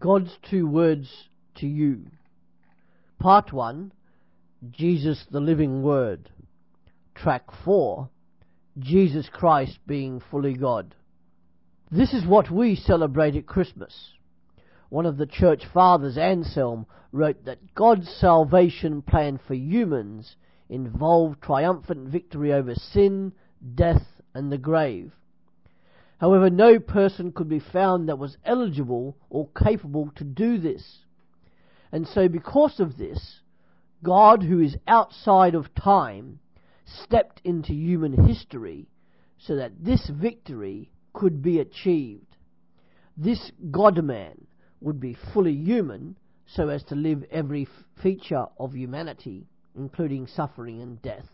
God's two words to you. Part 1 Jesus the Living Word. Track 4 Jesus Christ being fully God. This is what we celebrate at Christmas. One of the church fathers, Anselm, wrote that God's salvation plan for humans involved triumphant victory over sin, death, and the grave. However, no person could be found that was eligible or capable to do this. And so, because of this, God, who is outside of time, stepped into human history so that this victory could be achieved. This God man would be fully human so as to live every feature of humanity, including suffering and death.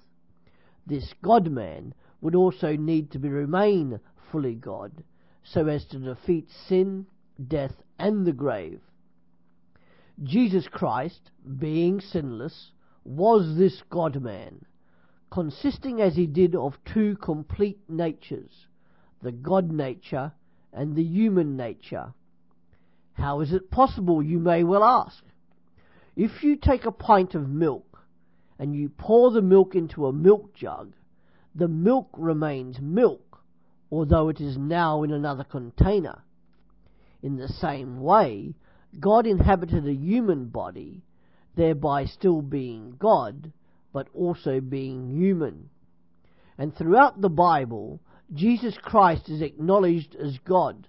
This God man would also need to be remain fully God, so as to defeat sin, death, and the grave. Jesus Christ, being sinless, was this God man, consisting as he did of two complete natures, the God nature and the human nature. How is it possible, you may well ask? If you take a pint of milk and you pour the milk into a milk jug, the milk remains milk although it is now in another container. In the same way, God inhabited a human body, thereby still being God, but also being human. And throughout the Bible, Jesus Christ is acknowledged as God.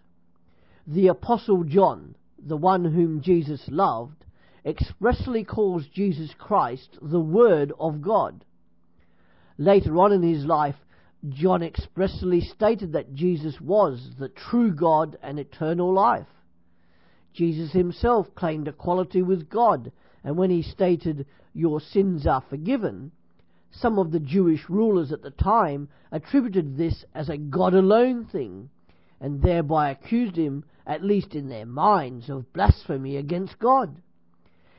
The Apostle John, the one whom Jesus loved, expressly calls Jesus Christ the Word of God. Later on in his life, John expressly stated that Jesus was the true God and eternal life. Jesus himself claimed equality with God, and when he stated, Your sins are forgiven, some of the Jewish rulers at the time attributed this as a God alone thing, and thereby accused him, at least in their minds, of blasphemy against God.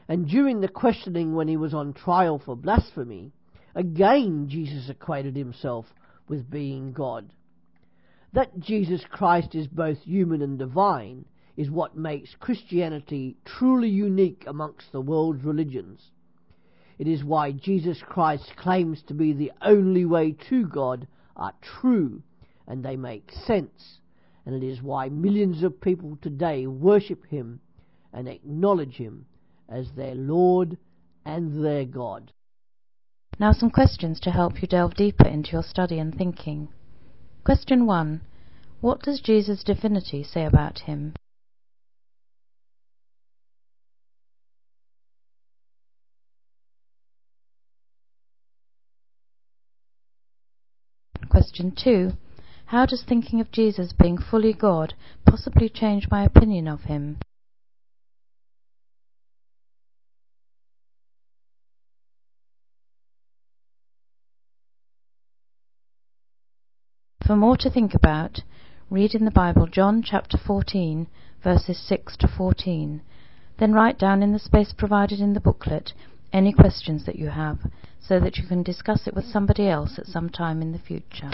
And during the questioning when he was on trial for blasphemy, again Jesus equated himself with being God. That Jesus Christ is both human and divine is what makes Christianity truly unique amongst the world's religions. It is why Jesus Christ's claims to be the only way to God are true and they make sense, and it is why millions of people today worship Him and acknowledge Him as their Lord and their God. Now some questions to help you delve deeper into your study and thinking. Question 1. What does Jesus' divinity say about him? Question 2. How does thinking of Jesus being fully God possibly change my opinion of him? For more to think about, read in the Bible John chapter 14, verses 6 to 14. Then write down in the space provided in the booklet any questions that you have, so that you can discuss it with somebody else at some time in the future.